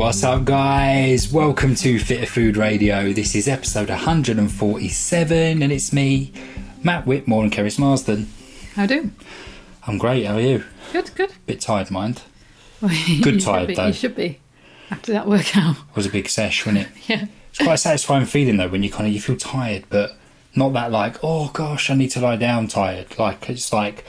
What's up, guys? Welcome to Fitter Food Radio. This is episode 147, and it's me, Matt Whitmore, and Keris Marsden. How do? I'm great. How are you? Good, good. Bit tired, mind. Well, Good tired, be, though. You should be after that workout. was a big sesh, wasn't it? Yeah. It's quite a satisfying feeling though when you kind of you feel tired, but not that like oh gosh I need to lie down tired. Like it's like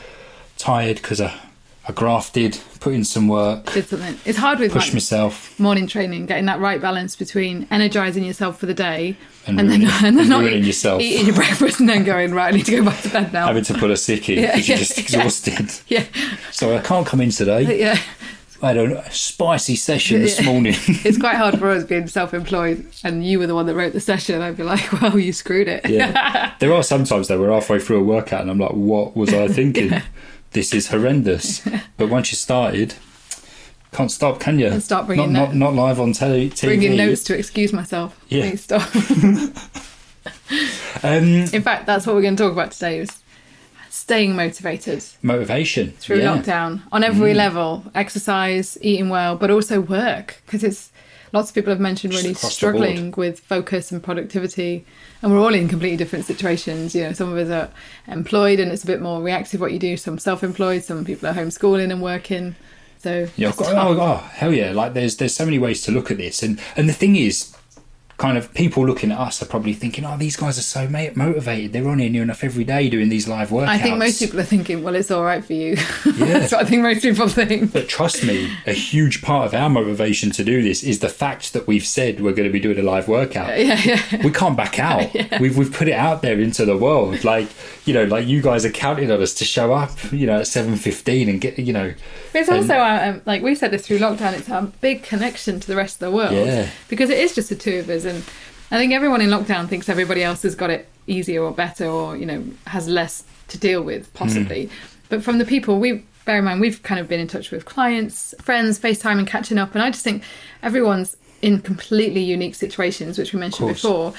tired because I, uh, I grafted, put in some work, Did something. It's hard with push like, myself, morning training, getting that right balance between energizing yourself for the day And then ruining- and then not eat- yourself. eating your breakfast and then going right. I need to go back to bed now. having to pull a sickie Yeah, because you're just exhausted. yeah, So I can't come in today. yeah. I had a spicy session this morning. It's quite hard for us being self-employed, and you were the one that wrote the session. I'd be like, "Well, you screwed it." yeah. There are sometimes though we're halfway through a workout and I'm like, what was I thinking? This is horrendous. But once you started, can't stop, can you? And start bringing not, not, notes. not live on tele- TV. Bringing notes to excuse myself. Yeah. Please stop. Um, In fact, that's what we're going to talk about today: is staying motivated. motivation through yeah. lockdown on every level exercise eating well but also work because it's lots of people have mentioned really struggling with focus and productivity and we're all in completely different situations. You know some of us are employed and it's a bit more reactive what you do some self-employed some people are homeschooling and working. So Yeah, got, oh, oh, hell yeah! Like there's there's so many ways to look at this, and and the thing is, kind of people looking at us are probably thinking, oh, these guys are so motivated. They're on here near enough every day doing these live workouts. I think most people are thinking well it's all right for you that's what I think most people think But trust me, a huge part of our motivation to do this is the fact that we've said we're going to be doing a live workout. yeah yeah We can't back out. We've we've put it out there into the world. Like you know, like you guys are counting on us to show up. You know, at seven fifteen and get you know. But it's also, um, like we said this through lockdown, it's our big connection to the rest of the world. Yeah. Because it is just the two of us. And I think everyone in lockdown thinks everybody else has got it easier or better or, you know, has less to deal with, possibly. Hmm. But from the people, we bear in mind, we've kind of been in touch with clients, friends, FaceTime and catching up. And I just think everyone's in completely unique situations, which we mentioned before.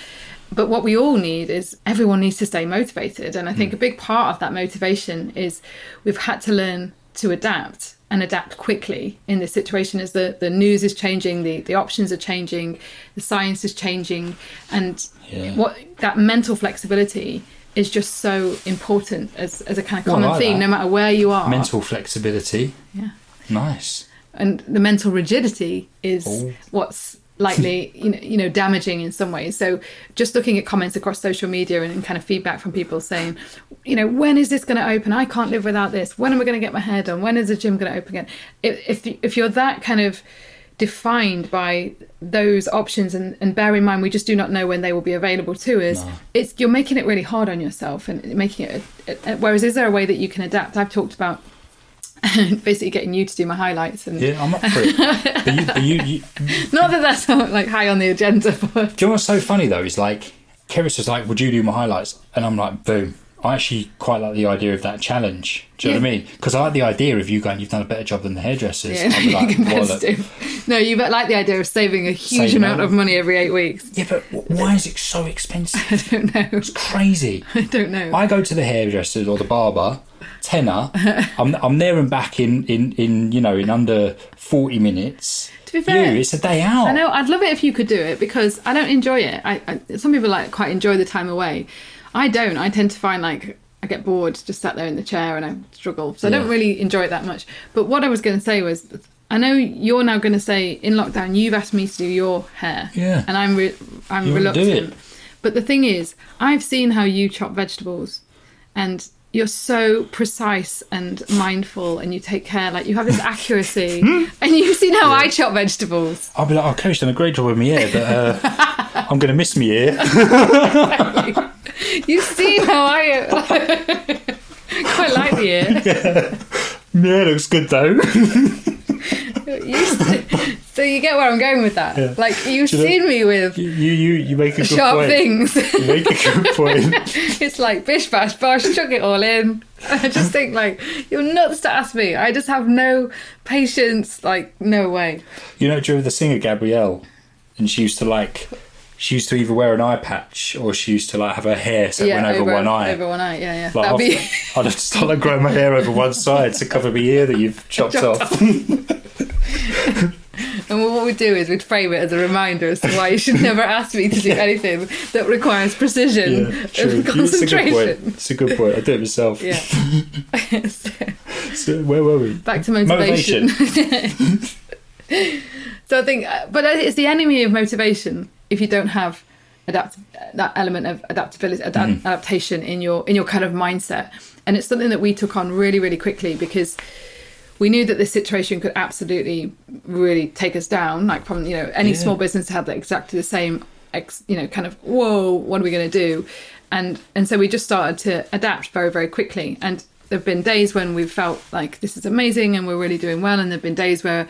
But what we all need is everyone needs to stay motivated. And I think hmm. a big part of that motivation is we've had to learn to adapt and adapt quickly in this situation as the, the news is changing, the, the options are changing, the science is changing. And Yeah. what that mental flexibility is just so important as, as a kind of common like theme, that. no matter where you are. Mental flexibility. Yeah Nice. and the mental rigidity is Oh. what's likely you know, you know damaging in some ways. So just looking at comments across social media and, kind of feedback from people saying you know when is this going to open? I can't live without this. When am i going to get my hair done? When is the gym going to open again? If, if if you're that kind of defined by those options and, and bear in mind we just do not know when they will be available to us No. it's you're making it really hard on yourself and making it a, a, whereas is there a way that you can adapt? I've talked about basically getting you to do my highlights and Yeah, I'm up for it. but you, but you, you, not that that's not like high on the agenda, but Do you know what's so funny though? Is like Keris was like, "Would you do my highlights?" And I'm like, "Boom." I actually quite like the idea of that challenge. Do you know what I mean? Because I like the idea of you going, "You've done a better job than the hairdressers." yeah, like, competitive. No, you like the idea of saving a huge Save amount money. of money every eight weeks. Yeah, but why is it so expensive? I don't know. It's crazy. I don't know. I go to the hairdressers or the barber, tenner. I'm I'm there and back in in in you know in under forty minutes. To be fair- you, it's a day out. I know. I'd love it if you could do it because I don't enjoy it. I, I some people like quite enjoy the time away. I don't. I tend to find like I get bored just sat there in the chair and I struggle. So I don't really enjoy it that much. But what I was going to say was. I know you're now going to say in lockdown you've asked me to do your hair, Yeah. and I'm re- I'm You reluctant. it. But the thing is, I've seen how you chop vegetables, and you're so precise and mindful, and you take care. Like you have this accuracy, and you've seen how I chop vegetables. I'll be like, "Oh, Coach, done a great job with me hair, but uh, I'm going to miss me ear." You've seen how I quite like the ear. yeah, looks good though. You so you get where I'm going with that. Yeah. Like you've you know- seen me with you you you make a good sharp point. things. You make a good point. it's like bish bash bosh, chuck it all in. I just think like you're nuts to ask me. I just have no patience. Like no way. You know, remember the singer Gabrielle? And she used to like, she used to either wear an eye patch or she used to like have her hair so it went over, one eye. Over one eye. Yeah, yeah. Like, That'd be. I'd, have to start like growing my hair over one side to cover my ear that you've chopped Chopped off. And what we'd do is we'd frame it as a reminder as to why you should never ask me to do anything that requires precision Yeah, and true. It's a concentration. It's a good point. I do it myself. Yeah. so, So where were we? back to motivation. so I think, uh, but it's the enemy of motivation if you don't have adapt that element of adaptability, adapt, Mm-hmm. adaptation in your in your kind of mindset. And it's something that we took on really, really quickly because we knew that this situation could absolutely really take us down. Like from you know any Yeah. small business had exactly the same, ex, you know, kind of whoa, what are we going to do? And and so we just started to adapt very, very quickly. And there've been days when we've felt like this is amazing and we're really doing well, and there've been days where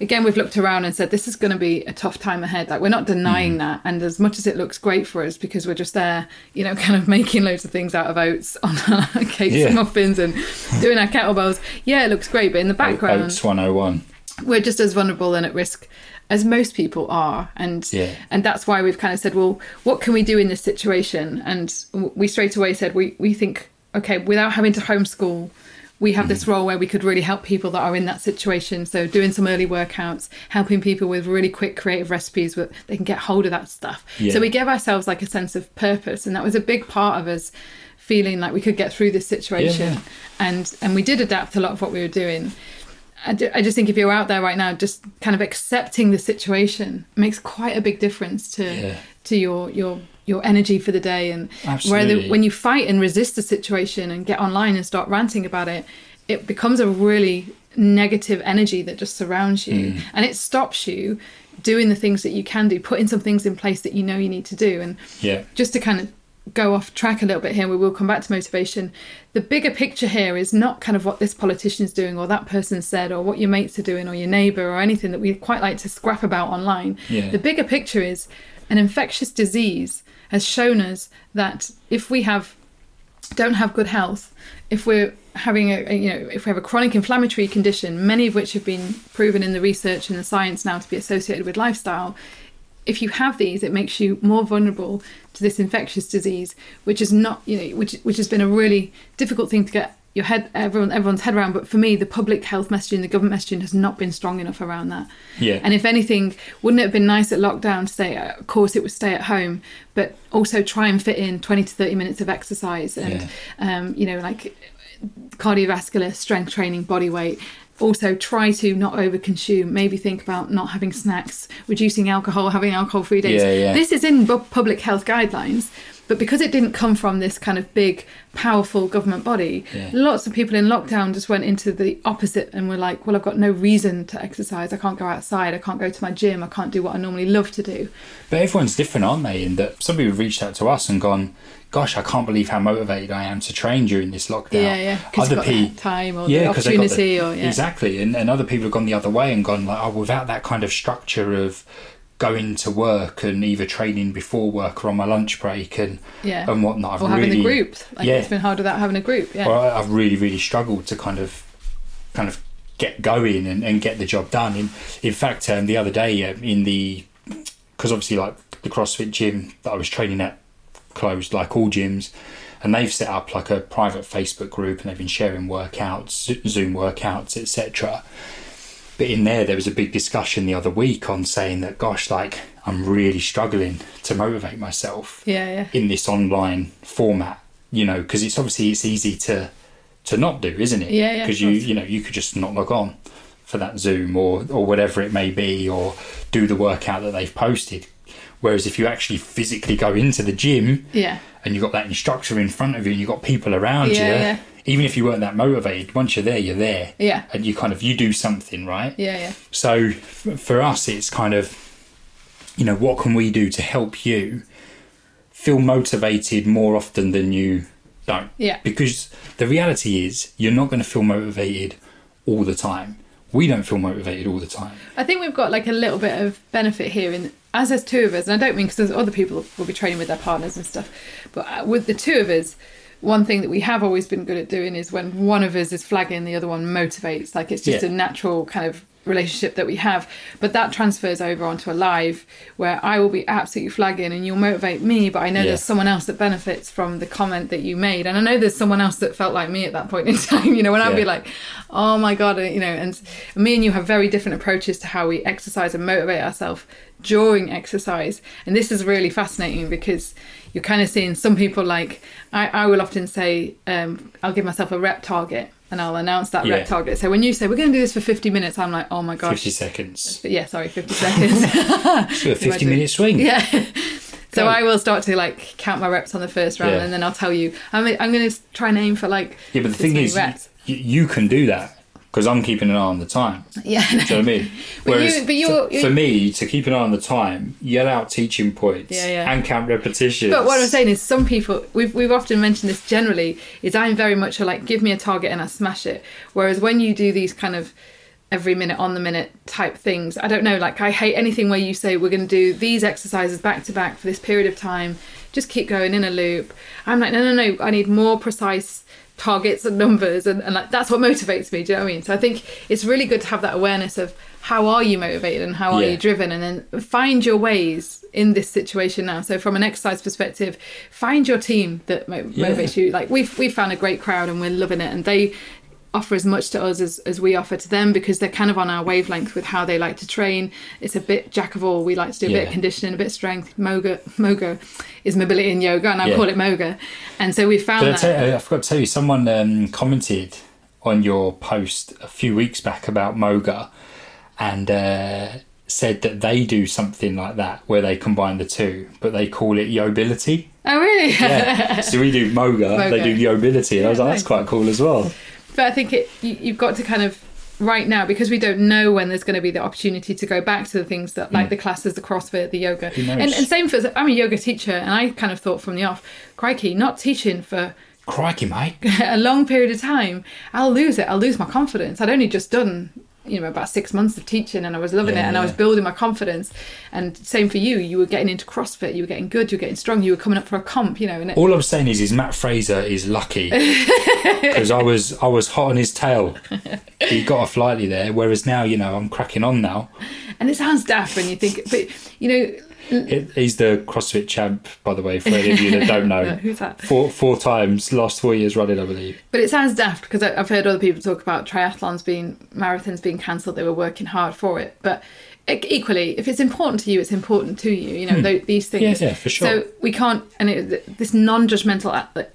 again we've looked around and said this is going to be a tough time ahead like we're not denying mm. that and as much as it looks great for us because we're just there you know kind of making loads of things out of oats on our cakes Yeah. and muffins and doing our kettlebells yeah it looks great but in the background Oats 101. we're just as vulnerable and at risk as most people are and Yeah. and that's why we've kind of said well what can we do in this situation and we straight away said we we think okay without having to homeschool we have this mm. role where we could really help people that are in that situation so doing some early workouts helping people with really quick creative recipes where they can get hold of that stuff Yeah. so we gave ourselves like a sense of purpose and that was a big part of us feeling like we could get through this situation Yeah. and and we did adapt a lot of what we were doing I, do, I just think if you're out there right now, just kind of accepting the situation makes quite a big difference to Yeah. to your your your energy for the day. And where the, when you fight and resist the situation and get online and start ranting about it, it becomes a really negative energy that just surrounds you, Mm. and it stops you doing the things that you can do, putting some things in place that you know you need to do, and Yeah. just to kind of go off track a little bit here, we will come back to motivation. The bigger picture here is not kind of what this politician's doing or that person said or what your mates are doing or your neighbour or anything that we quite like to scrap about online. Yeah. The bigger picture is an infectious disease has shown us that if we have don't have good health, if we're having a, you know if we have a chronic inflammatory condition, many of which have been proven in the research and the science now to be associated with lifestyle, if you have these, it makes you more vulnerable to this infectious disease, which is not you know which which has been a really difficult thing to get your head everyone everyone's head around. But for me, the public health messaging, the government messaging has not been strong enough around that. Yeah. And if anything, wouldn't it have been nice at lockdown to say, uh, of course, it would stay at home, but also try and fit in 20 to 30 minutes of exercise and, um, you know, like cardiovascular, strength training, body weight. Also, try to not overconsume. Maybe think about not having snacks, reducing alcohol, having alcohol free days. Yeah, yeah. This is in public health guidelines, but because it didn't come from this kind of big, powerful government body, Yeah. lots of people in lockdown just went into the opposite and were like, well, I've got no reason to exercise. I can't go outside. I can't go to my gym. I can't do what I normally love to do. But everyone's different, aren't they? In that somebody people reached out to us and gone, "Gosh, I can't believe how motivated I am to train during this lockdown." Yeah, yeah. Because Other got time or yeah, opportunity the- or yeah. exactly, and, and other people have gone the other way and gone like, "Oh, without that kind of structure of going to work and either training before work or on my lunch break and Yeah. and whatnot." I've or having really, a group. Like yeah. it's been hard without having a group. Yeah. Well, I've really, really struggled to kind of, kind of get going and, and get the job done. In in fact, um, the other day um, in the, because obviously like the CrossFit gym that I was training at closed, like all gyms, and they've set up like a private Facebook group and they've been sharing workouts, Zoom workouts, etc. But in there, there was a big discussion the other week on saying that, gosh, like I'm really struggling to motivate myself yeah, yeah. in this online format you know because it's obviously it's easy to to not do isn't it Yeah, yeah, because you you know you could just not log on for that zoom or or whatever it may be or do the workout that they've posted whereas if you actually physically go into the gym Yeah. and you've got that instructor in front of you and you've got people around Yeah, you yeah. Even if you weren't that motivated once you're there you're there Yeah. and you kind of you do something right Yeah, yeah. so f- for us, it's kind of, you know, what can we do to help you feel motivated more often than you don't? Yeah. Because the reality is, you're not going to feel motivated all the time. We don't feel motivated all the time. I think we've got like a little bit of benefit here, in as there's two of us, and I don't mean because there's other people will be training with their partners and stuff, but uh, with the two of us, one thing that we have always been good at doing is when one of us is flagging, the other one motivates. Like it's just Yeah. a natural kind of relationship that we have. But that transfers over onto a live where i will be absolutely flagging and you'll motivate me but i know Yeah. there's someone else that benefits from the comment that you made. And i know there's someone else that felt like me at that point in time you know when i'd be like oh my god you know and me and you have very different approaches to how we exercise and motivate ourselves during exercise. And this is really fascinating because you're kind of seeing some people like i, I will often say um, i'll give myself a rep target and i'll announce that Yeah. rep target so when you say we're going to do this for 50 minutes i'm like oh my gosh 50 seconds. yeah sorry 50 seconds Let's a 50 minute swing. yeah so Go. I will start to like count my reps on the first round, Yeah. and then I'll tell you. I'm I'm going to try and aim for like Yeah, but the thing is, you, you can do that because I'm keeping an eye on the time. yeah, Do you know what I mean? But you- but you're- for, you- for me to keep an eye on the time, yell out teaching points Yeah, yeah. and count repetitions. But what I'm saying is, some people we've we've often mentioned this generally is I'm very much a like give me a target and I smash it. Whereas when you do these kind of every minute on the minute type things, I don't know. Like I hate anything where you say we're going to do these exercises back to back for this period of time. Just keep going in a loop. I'm like no no no. I need more precise targets and numbers and, and like that's what motivates me do you know what i mean so i think it's really good to have that awareness of how are you motivated and how are Yeah. you driven and then find your ways in this situation now so from an exercise perspective find your team that mo- Yeah. motivates you like we've we've found a great crowd and we're loving it and they offer as much to us as, as we offer to them because they're kind of on our wavelength with how they like to train it's a bit jack of all we like to do a bit of conditioning a bit of strength moga moga is mobility in yoga and i Yeah. call it moga and so we found I, that tell you, I forgot to tell you, someone um, commented on your post a few weeks back about Moga and uh, said that they do something like that where they combine the two, but they call it yobility. oh really Yeah. so we do Moga, they do yobility. And I was Yeah, like, that's nice. quite cool as well. But I think it you, you've got to kind of right now because we don't know when there's going to be the opportunity to go back to the things that like the classes, the CrossFit, the yoga, Mm. And, and same for I'm a yoga teacher, and I kind of thought from the off, crikey, not teaching for Crikey, mate. a long period of time, I'll lose it. I'll lose my confidence. I'd only just done, you know, about six months of teaching and I was loving Yeah, it and I was building my confidence. And same for you. You were getting into CrossFit, you were getting good, you were getting strong, you were coming up for a comp, you know. And it, All I'm saying is, is Mat Fraser is lucky because I was I was hot on his tail. He got off lightly there, whereas now you know I'm cracking on now. and it sounds daft when you think, but you know, It, he's the CrossFit champ, by the way, for any of you that don't know. who's that? Four four times, last four years running, I believe. But it sounds daft because I've heard other people talk about triathlons being marathons being cancelled. They were working hard for it, but equally, if it's important to you, it's important to you. You know tho- these things. Hmm. Yeah, yeah, for sure. So we can't, and it, this non-judgmental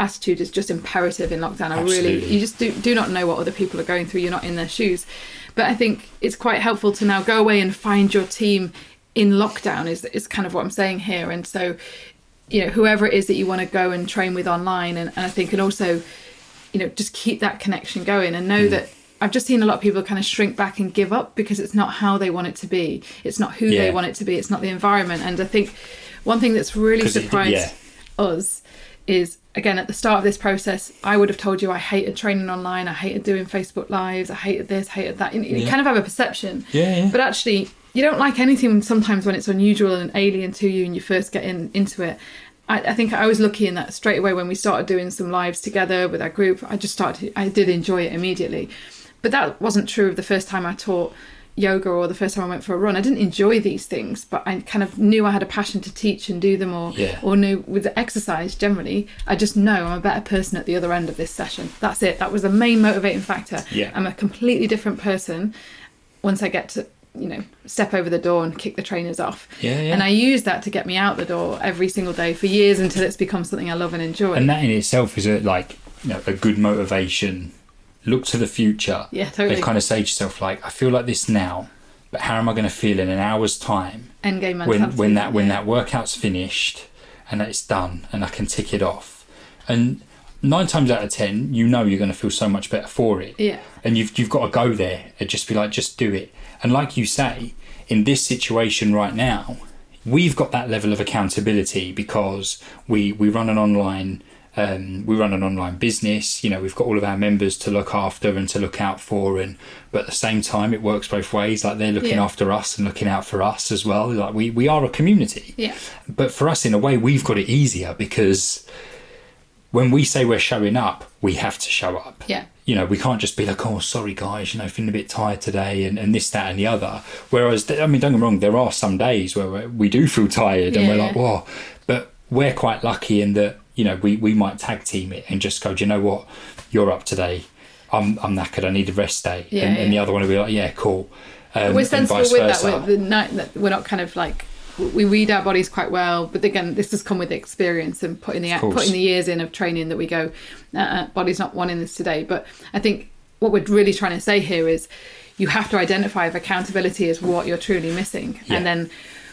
attitude is just imperative in lockdown. I really, Absolutely. you just do do not know what other people are going through. You're not in their shoes, but I think it's quite helpful to now go away and find your team in lockdown. Is is kind of what I'm saying here, and so you know whoever it is that you want to go and train with online and, and i think and also you know just keep that connection going and know mm. that i've just seen a lot of people kind of shrink back and give up because it's not how they want it to be. It's not who they want it to be. It's not the environment. And i think one thing that's really 'Cause it- surprised yeah. us is again at the start of this process i would have told you i hated training online. I hated doing facebook lives. I hated this. Hated that. You, you Yeah. kind of have a perception. Yeah, yeah. but actually you don't like anything sometimes when it's unusual and alien to you and you first get in into it I, I think I was lucky in that straight away when we started doing some lives together with our group. I just started, I did enjoy it immediately. But that wasn't true of the first time I taught yoga or the first time I went for a run. I didn't enjoy these things, but I kind of knew I had a passion to teach and do them or, Yeah. or knew with the exercise generally, I just know I'm a better person at the other end of this session. That's it. That was the main motivating factor. Yeah. I'm a completely different person once I get to you know step over the door and kick the trainers off Yeah, yeah. and i use that to get me out the door every single day for years until it's become something i love and enjoy And that in itself is a, like you know, a good motivation. Look to the future. Yeah, totally. And kind of say to yourself, like, I feel like this now, but how am I going to feel in an hour's time end game when mentality when that when yeah. that workout's finished and that it's done and I can tick it off. And nine times out of ten, you know you're going to feel so much better for it. yeah and you've you've got to go there and just be like, just do it. And like you say, in this situation right now, we've got that level of accountability because we we run an online um, we run an online business. You know, we've got all of our members to look after and to look out for, and but at the same time, it works both ways. Like they're looking Yeah. after us and looking out for us as well. Like we we are a community yeah but for us in a way we've got it easier because when we say we're showing up, we have to show up. Yeah. You know, we can't just be like, oh, sorry guys, you know, feeling a bit tired today and, and this, that, and the other. Whereas, I mean, don't get me wrong, there are some days where we do feel tired and we're Yeah. like, whoa. But we're quite lucky in that, you know, we, we might tag team it and just go, do you know what? You're up today. I'm, I'm knackered. I need a rest day. Yeah, and, and the other one will be like, yeah, cool. Um, we're sensible with versa. that. With the night that we're not kind of like we read our bodies quite well, but again, this has come with experience and putting the putting the years in of training that we go. Uh, uh, body's not wanting this today, but I think what we're really trying to say here is you have to identify if accountability is what you're truly missing, Yeah. and then.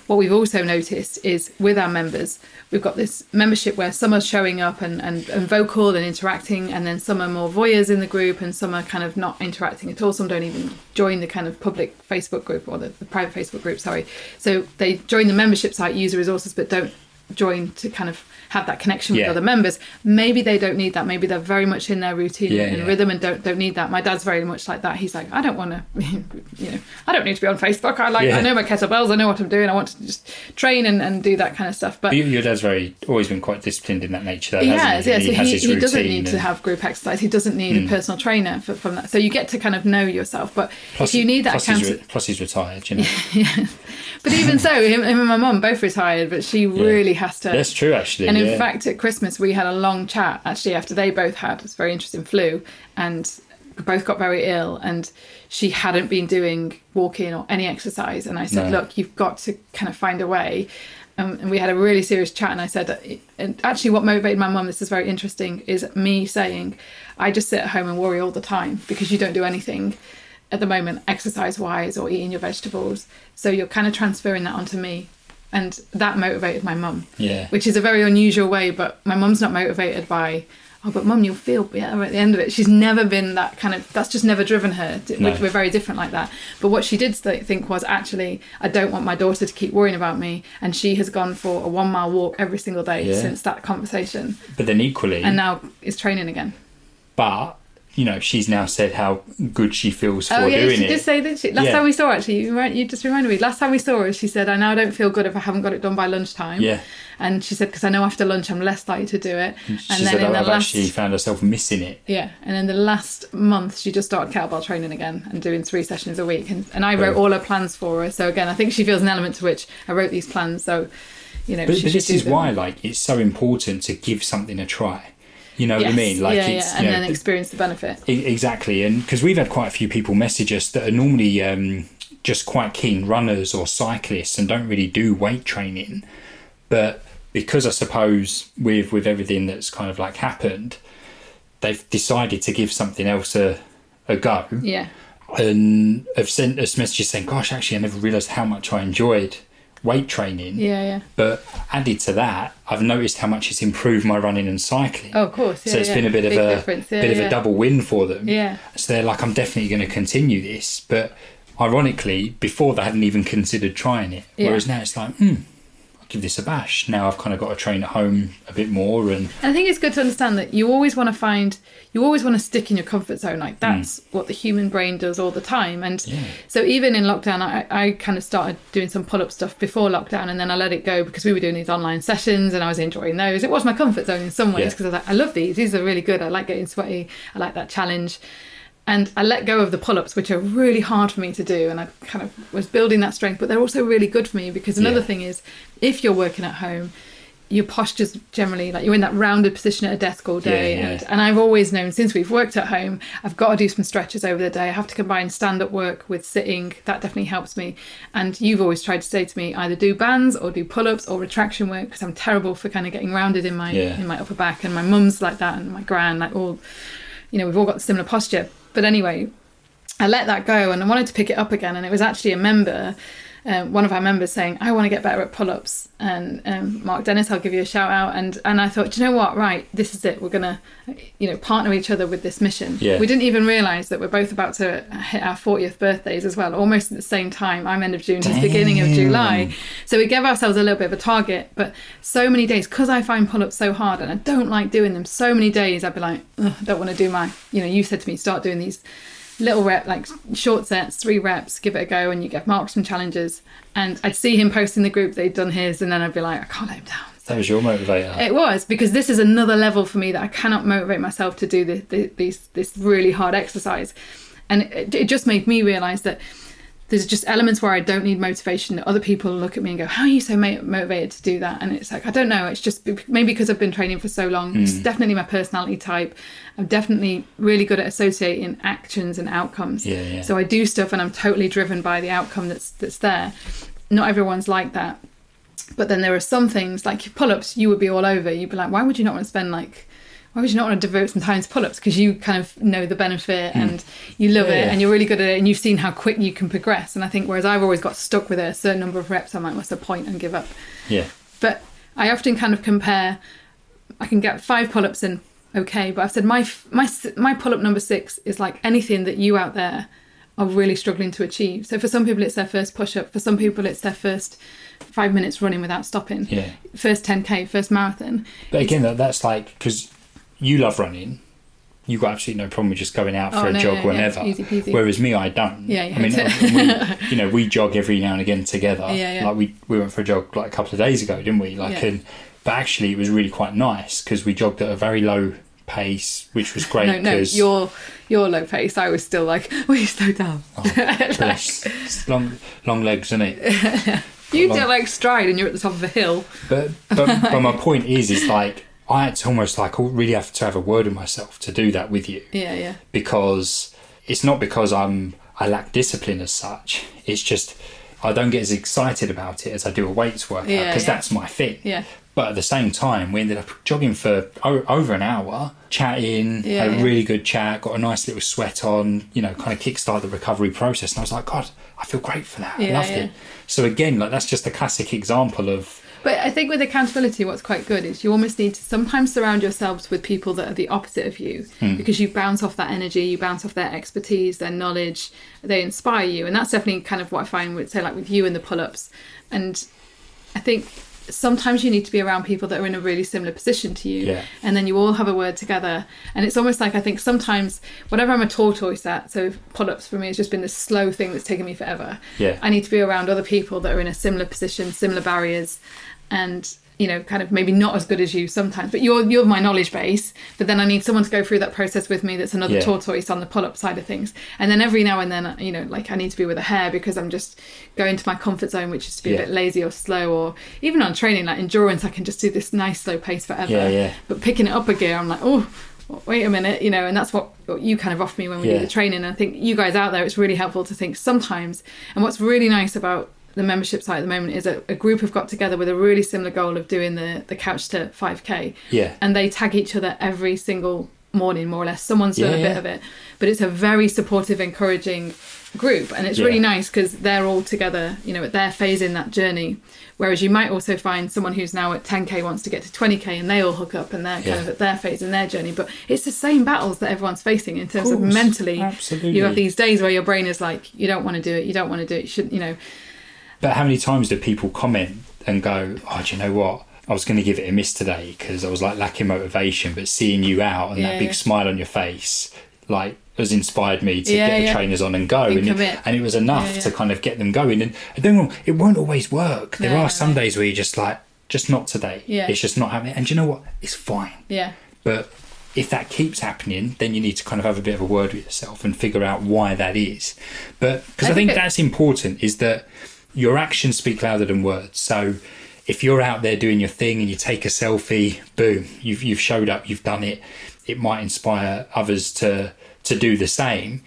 What we've also noticed is with our members, we've got this membership where some are showing up and, and, and vocal and interacting, and then some are more voyeurs in the group, and some are kind of not interacting at all. Some don't even join the kind of public Facebook group or the, the private Facebook group, sorry. So they join the membership site, use the resources, but don't join to kind of have that connection with Yeah. other members. Maybe they don't need that. Maybe they're very much in their routine Yeah, and yeah. rhythm and don't don't need that. My dad's very much like that. He's like, I don't want to, you know, I don't need to be on Facebook. I like, Yeah. I know my kettlebells. I know what I'm doing. I want to just train and, and do that kind of stuff. But But your- dad's very always been quite disciplined in that nature. Though, he hasn't he? yeah. So has he, his he doesn't need to and- Hmm. have group exercise. He doesn't need a personal trainer for, from that. So you get to kind of know yourself. But Plus- if you need that plus he's, re- plus he's retired, you know. but even so, him, him and my mum both retired, but she really has to. That's true, actually. And in yeah. fact, at Christmas, we had a long chat actually after they both had this very interesting flu and both got very ill. And she hadn't been doing walking or any exercise. And I said, No. Look, you've got to kind of find a way. Um, and we had a really serious chat. And I said, and actually, what motivated my mum, this is very interesting, is me saying, I just sit at home and worry all the time because you don't do anything at the moment, exercise wise or eating your vegetables. So you're kind of transferring that onto me. And that motivated my mum yeah. which is a very unusual way. But my mum's not motivated by, oh, but mum, you'll feel better at the end of it. She's never been that kind of. That's just never driven her. No. We're very different like that. But what she did think was actually, I don't want my daughter to keep worrying about me, and she has gone for a one mile walk every single day Yeah. since that conversation, But then equally, and now is training again. but you know, she's now said how good she feels oh, for Oh yeah, doing she it. did say that. She, last Yeah. time we saw her, actually, you, weren't- you just reminded me. Last time we saw her, she said, "I now don't feel good if I haven't got it done by lunchtime." yeah, And she said, "Because I know after lunch I'm less likely to do it." she and said in "Oh, the last actually found herself missing it. Yeah, and in the last month, she just started kettlebell training again and doing three sessions a week. And, and I wrote all her plans for her. So again, I think she feels an element to which I wrote these plans. So, you know, But, she but this is them. why, like, it's so important to give something a try. You know what I mean? Like, yeah, it's yeah, you and know, then experience the benefit. Exactly, and because we've had quite a few people message us that are normally um, just quite keen runners or cyclists and don't really do weight training, but because I suppose with with everything that's kind of like happened, they've decided to give something else a a go, Yeah, and have sent us messages saying, "Gosh, actually, I never realised how much I enjoyed weight training." yeah, yeah. But added to that, I've noticed how much it's improved my running and cycling. Oh, of course. Yeah, so it's yeah. been a bit Big of a difference. Yeah, bit of a double win for them. Yeah. So they're like, I'm definitely going to continue this. But ironically, before they hadn't even considered trying it. Yeah. Whereas now it's like, hmm, give this a bash. Now I've kind of got to train at home a bit more. And I think it's good to understand that you always want to find, you always want to stick in your comfort zone. Like hmm. that's what the human brain does all the time. And Yeah. so even in lockdown, I, I kind of started doing some pull up stuff before lockdown and then I let it go because we were doing these online sessions and I was enjoying those. It was my comfort zone in some ways Yeah. because I was like, I love these. These are really good. I like getting sweaty. I like that challenge. And I let go of the pull ups, which are really hard for me to do. And I kind of was building that strength, but they're also really good for me because another Yeah. thing is if you're working at home, your posture's generally like you're in that rounded position at a desk all day. Yeah, yeah. And, and I've always known since we've worked at home, I've got to do some stretches over the day. I have to combine stand up work with sitting. That definitely helps me. And you've always tried to say to me either do bands or do pull ups or retraction work because I'm terrible for kind of getting rounded in my Yeah. in my upper back. And my mum's like that and my gran, like all, you know, we've all got similar posture. But anyway, I let that go and I wanted to pick it up again. And it was actually a member, um, one of our members, saying, "I want to get better at pull-ups." And um, Mark Dennis, I'll give you a shout out. And and I thought, Do you know what? Right, this is it. We're gonna, you know, partner each other with this mission. Yeah. We didn't even realise that we're both about to hit our 40th birthdays as well, almost at the same time. I'm end of June, he's beginning of July. So we gave ourselves a little bit of a target, but so many days because I find pull-ups so hard and I don't like doing them. So many days I'd be like, "Ugh, I don't want to do my. You know, you said to me, start doing these little rep, like short sets, three reps, give it a go, and you get marks from challenges. And I'd see him post in the group that he'd done his, and then I'd be like, I can't let him down. That was your motivator. It was because this is another level for me that I cannot motivate myself to do this this, this really hard exercise, and it, it just made me realize that there's just elements where I don't need motivation. Other people look at me and go, "How are you so motivated to do that?" And it's like I don't know. It's just maybe because I've been training for so long. Mm. It's definitely my personality type. I'm definitely really good at associating actions and outcomes. Yeah, yeah. So I do stuff, and I'm totally driven by the outcome that's that's there. Not everyone's like that, but then there are some things like pull-ups. You would be all over. You'd be like, "Why would you not want to spend like?" Why would you not want to devote some time to pull-ups? Because you kind of know the benefit mm. and you love yeah, it and you're really good at it and you've seen how quick you can progress. And i think whereas i've always got stuck with a certain number of reps i'm like what's the point and give up. Yeah. But i often kind of compare i can get five pull-ups in okay but i've said my my my pull-up number six is like anything that you out there are really struggling to achieve. So for some people it's their first push-up for some people it's their first five minutes running without stopping. Yeah. First 10k first marathon. But again that, that's like because you love running. You got absolutely no problem with just going out for oh, a no, jog yeah, whenever. Yeah, Whereas me, I don't. Yeah, yeah. I mean, we, you know, we jog every now and again together. Yeah, yeah. Like we we went for a jog like a couple of days ago, didn't we? Like, Yeah. and but actually, it was really quite nice because we jogged at a very low pace, which was great. No, no, your your low pace. I was still like, will you slow down? oh. It's long long legs, isn't it? You Long- do like stride and you're at the top of a hill. But but, but my point is, is like I had to almost like really have to have a word with myself to do that with you. Yeah, yeah. because it's not because I'm I lack discipline as such. It's just I don't get as excited about it as I do a weights workout because Yeah, yeah. that's my thing. Yeah. But at the same time, we ended up jogging for o- over an hour, chatting, Yeah, had a really good chat, got a nice little sweat on, you know, kind of kickstart the recovery process. And I was like, God, I feel great for that. I loved it. So again, like that's just a classic example of But I think with accountability, what's quite good is you almost need to sometimes surround yourselves with people that are the opposite of you Hmm. because you bounce off that energy, you bounce off their expertise, their knowledge, they inspire you. And that's definitely kind of what I find with, say, like with you and the pull ups. And I think sometimes you need to be around people that are in a really similar position to you Yeah. and then you all have a word together and it's almost like i think sometimes whenever i'm a tortoise at so pull-ups for me has just been this slow thing that's taken me forever Yeah. i need to be around other people that are in a similar position similar barriers and you know kind of maybe not as good as you sometimes but you're you're my knowledge base but then i need someone to go through that process with me that's another Yeah. tortoise on the pull-up side of things and then every now and then uh, you know like i need to be with a hare because i'm just going to my comfort zone which is to be Yeah. a bit lazy or slow or even on training like endurance i can just do this nice slow pace forever Yeah, yeah. but picking it up a gear i'm like oh wait a minute you know and that's what, what you kind of offer me when we Yeah. do the training and i think you guys out there it's really helpful to think sometimes and what's really nice about the membership site at the moment is a, a group have got together with a really similar goal of doing the the couch to 5k Yeah. and they tag each other every single morning more or less. Someone's done Yeah, a bit of it. But it's a very supportive encouraging group. And it's Yeah. really nice because they're all together you know at their phase in that journey. Whereas you might also find someone who's now at 10k wants to get to 20k and they all hook up and they're kind of at their phase in their journey. But it's the same battles that everyone's facing in terms of, course. mentally. Absolutely. you have these days where your brain is like you don't want to do it. You don't want to do it. You should you know But how many times do people comment and go, "Oh, do you know what? I was going to give it a miss today because I was like lacking motivation, but seeing you out and Yeah, that big yeah. smile on your face, like." Has inspired me to Yeah, get the trainers on and go, And and, it, and it was enough to kind of get them going. And, don't wrong, it won't always work. There No, are some days where you're just like, just not today. Yeah. It's just not happening. And do you know what? It's fine. yeah But if that keeps happening, then you need to kind of have a bit of a word with yourself and figure out why that is. But because I I, think think it- that's important, is that your actions speak louder than words. So if you're out there doing your thing and you take a selfie, boom, you've you've showed up, you've done it. It might inspire others to to do the same.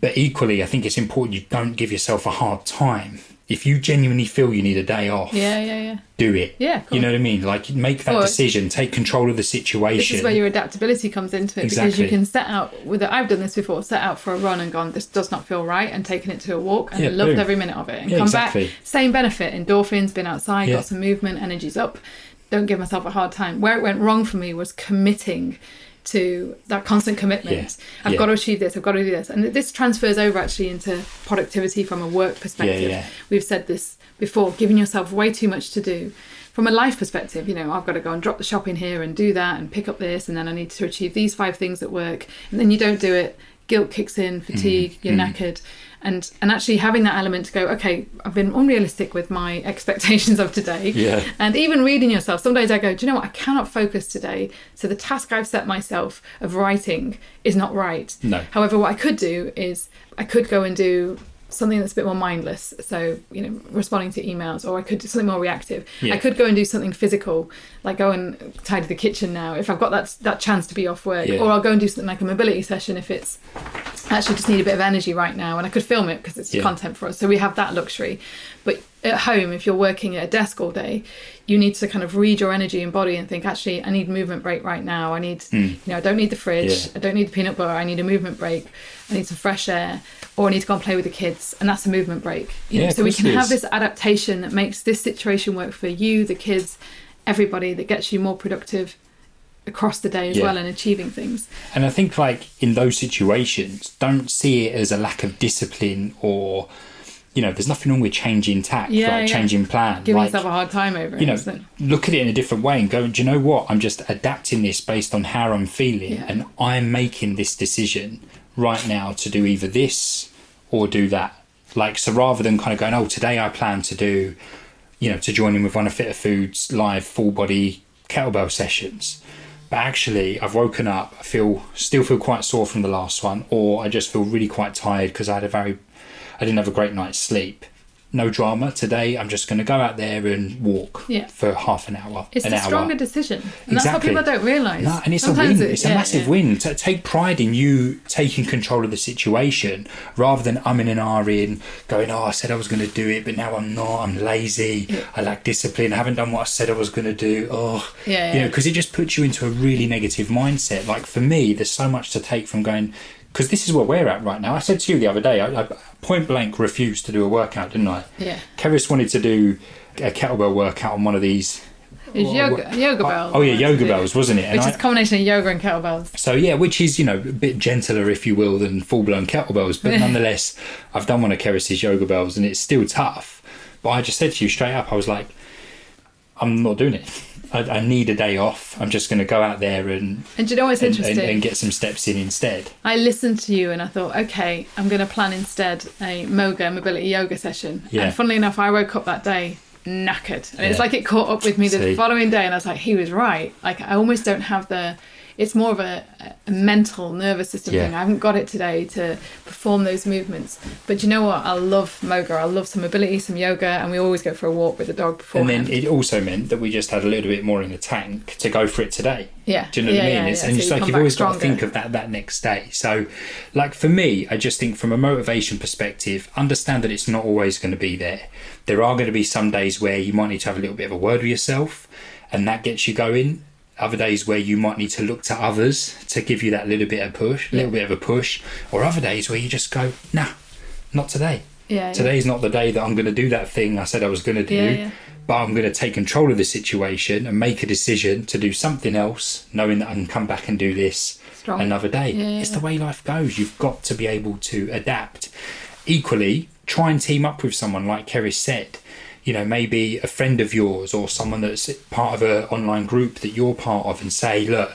But equally, I think it's important you don't give yourself a hard time. If you genuinely feel you need a day off, yeah yeah yeah do it. Yeah, cool. You know what I mean? Like make that decision, take control of the situation. this is where your adaptability comes into it because Exactly. you can set out with it. I've done this before set out for a run and gone this does not feel right and taken it to a walk and Yeah, loved boom. every minute of it and Yeah, come exactly. back same benefit endorphins been outside Yeah. got some movement energy's up don't give myself a hard time where it went wrong for me was committing to that constant commitment. Yeah, I've yeah. got to achieve this I've got to do this. And this transfers over actually into productivity from a work perspective. yeah. we've said this before giving yourself way too much to do. From a life perspective you know i've got to go and drop the shop in here and do that and pick up this and then i need to achieve these five things at work and then you don't do it guilt kicks in, fatigue, Mm-hmm. you're knackered. And, and actually having that element to go, okay, I've been unrealistic with my expectations of today. Yeah. And even reading yourself, some days I go, do you know what? I cannot focus today. So the task I've set myself of writing is not right. No. However, what I could do is I could go and do something that's a bit more mindless. So, you know, responding to emails, or I could do something more reactive. Yeah. I could go and do something physical, like go and tidy the kitchen now if I've got that that chance to be off work. Yeah. Or I'll go and do something like a mobility session if it's I actually just need a bit of energy right now and I could film it because it's Yeah. content for us. So we have that luxury. But at home, if you're working at a desk all day, you need to kind of read your energy and body and think, actually, I need movement break right now. I need, hmm. you know, I don't need the fridge. Yeah. I don't need the peanut butter. I need a movement break. I need some fresh air or I need to go and play with the kids. And that's a movement break. You Yeah, know, so we can have this adaptation that makes this situation work for you, the kids, everybody, that gets you more productive across the day as Yeah. well and achieving things. And I think, like, in those situations, don't see it as a lack of discipline or, you know, there's nothing wrong with changing tack, Yeah, like yeah. changing plan. Giving like, yourself a hard time over it. you know, look at it in a different way and go, do you know what? I'm just adapting this based on how I'm feeling, and I'm making this decision right now to do either this or do that. Like, so rather than kind of going, oh, today I plan to do, you know, to join in with one of Fitter Foods live full body kettlebell sessions. But actually, I've woken up. I feel still feel quite sore from the last one, or I just feel really quite tired because I had a very, I didn't have a great night's sleep. No drama today. I'm just going to go out there and walk Yeah. for half an hour. It's an the hour. stronger decision. And that's what Exactly. people don't realise. No, and it's Sometimes a win. it- it's a massive yeah. win. To take pride in you taking control of the situation rather than I'm in umming and ahhing, going, "Oh, I said I was going to do it, but now I'm not. I'm lazy. I lack discipline. I haven't done what I said I was going to do." Oh, Yeah, you know, yeah. because it just puts you into a really negative mindset. Like for me, there's so much to take from going. Because this is where we're at right now. I said to you the other day, I, I point blank refused to do a workout, didn't I? Yeah. Keris wanted to do a kettlebell workout on one of these. It's Well, yoga, what- yoga oh, bells. oh, yeah, yoga bells, wasn't it? And Which is a combination of yoga and kettlebells. so yeah, which is you know a bit gentler, if you will, than full blown kettlebells, but nonetheless, I've done one of Keris's yoga bells, and it's still tough. But I just said to you straight up, I was like, I'm not doing it. I, I need a day off. I'm just going to go out there and And you know what's and, and, interesting? and get some steps in instead. I listened to you and I thought, okay, I'm going to plan instead a Moga mobility yoga session. Yeah. And funnily enough, I woke up that day knackered. And it's like it caught up with me the See. following day and I was like, he was right. Like I almost don't have the it's more of a, a mental nervous system Yeah. thing. I haven't got it today to perform those movements. But you know what? I love Moga. I love some mobility, some yoga, and we always go for a walk with the dog before. And then it also meant that we just had a little bit more in the tank to go for it today. yeah. Do you know yeah, what I mean? Yeah, it's, and So it's you like you've always got to think of that that next day. So, like for me, I just think from a motivation perspective, understand that it's not always going to be there. There are going to be some days where you might need to have a little bit of a word with yourself, and that gets you going. Other days where you might need to look to others to give you that little bit of push, a little bit of a push, or other days where you just go, nah, not today. Yeah, yeah. Today's not the day that I'm going to do that thing I said I was going to do Yeah, yeah. but I'm going to take control of the situation and make a decision to do something else, knowing that I can come back and do this Strong. another day. Yeah, yeah, it's yeah. the way life goes. You've got to be able to adapt. Equally, try and team up with someone like Keris said. You know, maybe a friend of yours or someone that's part of an online group that you're part of, and say, "Look,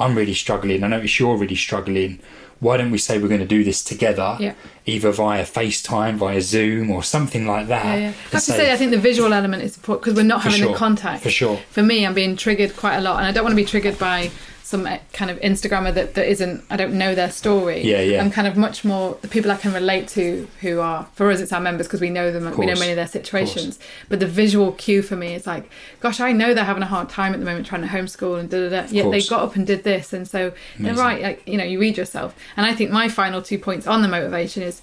I'm really struggling. I notice you're really struggling. Why don't we say we're going to do this together, Yeah. either via FaceTime, via Zoom, or something like that?" Yeah, yeah. I have to say- say, I think the visual element is important because we're not having sure, the contact. for sure. For me, I'm being triggered quite a lot, and I don't want to be triggered by some uh, kind of Instagrammer that, that isn't. I don't know their story. Yeah, yeah. I'm kind of much more the people I can relate to who are for us. It's our members because we know them. and We know many of their situations. But the visual cue for me is like, gosh, I know they're having a hard time at the moment trying to homeschool and da da da. Yet they got up and did this, and so they're right. Like you know, you read yourself, and I think my final two points on the motivation is.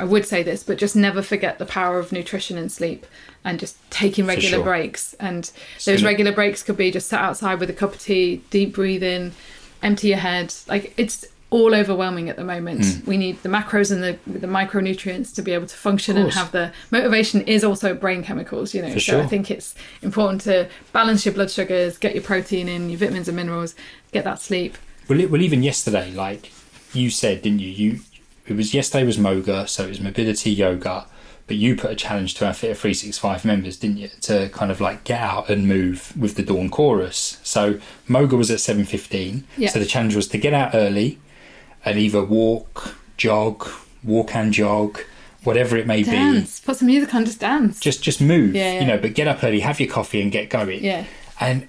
I would say this, but just never forget the power of nutrition and sleep and just taking regular sure. breaks. And those regular breaks could be just sat outside with a cup of tea, deep breathing, empty your head. Like it's all overwhelming at the moment. Hmm. We need the macros and the the micronutrients to be able to function and have the motivation is also brain chemicals, you know. For so I think it's important to balance your blood sugars, get your protein in, your vitamins and minerals, get that sleep. Well, well, even yesterday, like you said, didn't you? You it was yesterday was Moga, so it was mobility yoga, but you put a challenge to our Six Five members, didn't you, to kind of like get out and move with the dawn chorus. So Moga was at seven fifteen. Yeah. So the challenge was to get out early. and either walk, jog, walk and jog, whatever it may be. Dance. Put some music on, just dance. Just just move, Yeah, yeah. you know. But get up early, have your coffee, and get going. yeah. And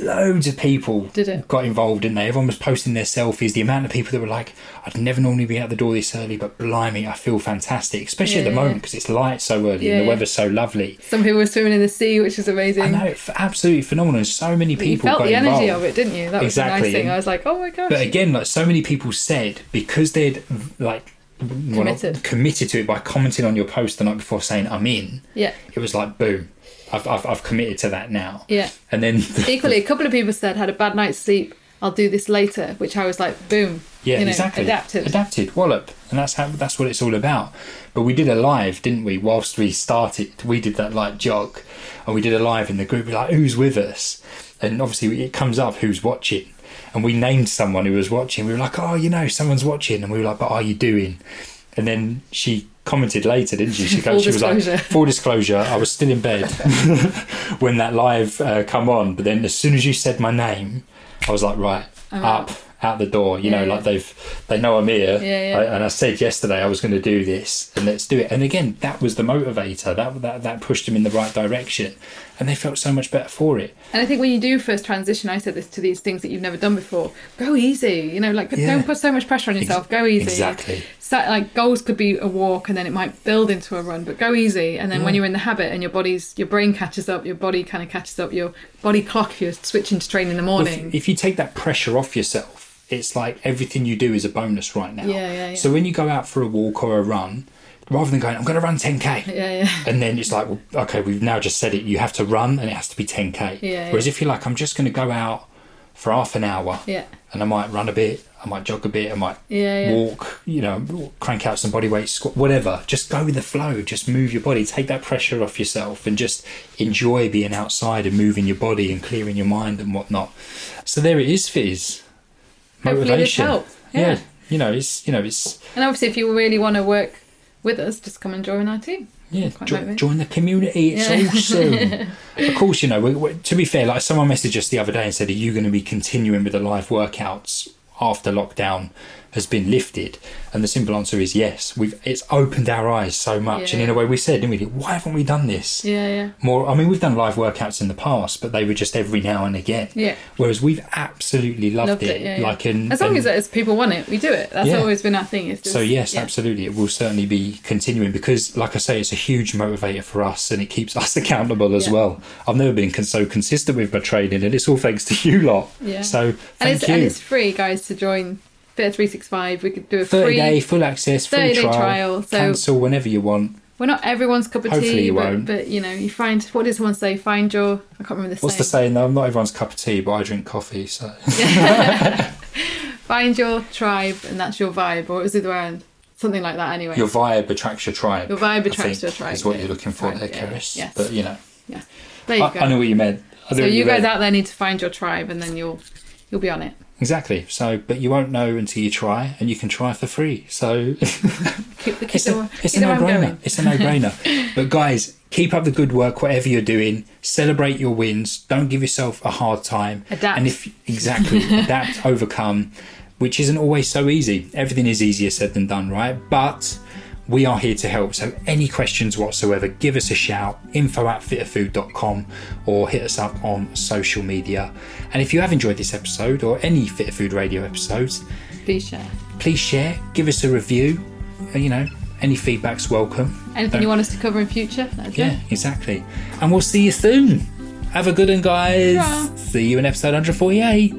loads of people Did it? got involved, didn't they? Everyone was posting their selfies. The amount of people that were like, "I'd never normally be out the door this early, but blimey, I feel fantastic." Especially at the moment because it's light so early Yeah, and the yeah. weather's so lovely. Some people were swimming in the sea, which is amazing. I know, f- absolutely phenomenal. So many But you people felt got the energy involved. of it, didn't you? That was the Exactly, nice thing. and- I was like, oh my gosh. But again, like so many people said, because they'd like well, Committed. committed to it by commenting on your post the night before saying I'm in, yeah, it was like boom, I've I've, I've committed to that now. yeah. And then Equally, a couple of people said had a bad night's sleep. I'll do this later, which I was like, boom. yeah, you know, exactly, Adapted. adapted, wallop, and that's how that's what it's all about. But we did a live, didn't we? Whilst we started, we did that like jog, and we did a live in the group. We're like, who's with us? And obviously, it comes up who's watching. And we named someone who was watching. We were like, oh, you know, someone's watching. And we were like, but are you doing? And then she commented later, didn't she? She, Full she was like, disclosure. full disclosure, I was still in bed when that live uh, come on. But then as soon as you said my name, I was like, right, I'm up, out the door. You know, Yeah, like they've they know I'm here. Yeah, yeah. I, and I said yesterday I was going to do this, and let's do it. And again, that was the motivator. That that that pushed him in the right direction, and they felt so much better for it. And I think when you do first transition, I said this to these things that you've never done before. Go easy, you know, like Yeah. don't put so much pressure on yourself. Go easy. Exactly. So, like goals could be a walk, and then it might build into a run. But go easy, and then when mm. you're in the habit, and your body's your brain catches up, your body kind of catches up, your body clock. If you're switching to train in the Well, morning. if, if you take that pressure off yourself, it's like everything you do is a bonus right now. Yeah, yeah, yeah. So when you go out for a walk or a run, rather than going, I'm going to run 10k, yeah, yeah. and then it's like, well, okay, we've now just said it. You have to run, and it has to be 10k. Yeah, Whereas yeah. if you're like, I'm just going to go out for half an hour, Yeah. and I might run a bit, I might jog a bit, I might Yeah, walk, you know, crank out some body weight, squat, whatever. Just go with the flow. Just move your body. Take that pressure off yourself, and just enjoy being outside and moving your body and clearing your mind and whatnot. So there it is, Fizz. Hopefully this Motivation. helped. Yeah. Yeah. You know, it's you know, it's And obviously, if you really want to work with us, just come and join our team. Yeah, jo- join the community. It's Yeah. awesome. of course, you know. We, we, to be fair, like someone messaged us the other day and said, "Are you going to be continuing with the live workouts after lockdown has been lifted?" And the simple answer is yes. We've it's opened our eyes so much, and in a way, we said, didn't we? Why haven't we done this? Yeah, yeah. More, I mean, we've done live workouts in the past, but they were just every now and again. Yeah. Whereas we've absolutely loved, Loved it. it. Yeah, yeah. Like, and, as long and- as, as people want it, we do it. That's Yeah. always been our thing. Just, so yes, yeah. absolutely, it will certainly be continuing because, like I say, it's a huge motivator for us, and it keeps us accountable as Yeah. well. I've never been con- so consistent with my training, and it's all thanks to you lot. Yeah. So And thank it's, you. and it's free, guys, to join Fit 365. We could do a Thirty free. day full access, free 30 day trial, trial, so- cancel whenever you want. We're not everyone's cup of Hopefully tea, you but, won't. but you know, you find what does someone say? Find your. I can't remember the What's the saying. saying though? I'm not everyone's cup of tea, but I drink coffee. So Find your tribe, and that's your vibe, or is it the end? Something like that. Anyway. your vibe attracts your tribe. Your vibe I attracts think, your tribe, Is what yeah. you're looking for Tribe, there, yeah, Keris. yes. But you know, yeah. There you I, go. I know what you meant. I know so what you guys out there need to find your tribe, and then you'll you'll be on it. Exactly. So, but you won't know until you try, and you can try for free. So Keep keep it's a, it's a no-brainer. It's a no-brainer. but guys, keep up the good work, whatever you're doing. Celebrate your wins. Don't give yourself a hard time. Adapt. And if exactly adapt, overcome, which isn't always so easy. Everything is easier said than done, right? But we are here to help. So any questions whatsoever, give us a shout. Info at fitterfood.com or hit us up on social media. And if you have enjoyed this episode or any Fitter Food Radio episodes, Please share. please share, give us a review. Uh, You know, any feedback's welcome. Anything Don't- you want us to cover in future? That's Yeah, it. exactly. And we'll see you soon. Have a good one, guys. Ta-ra. See you in episode 148.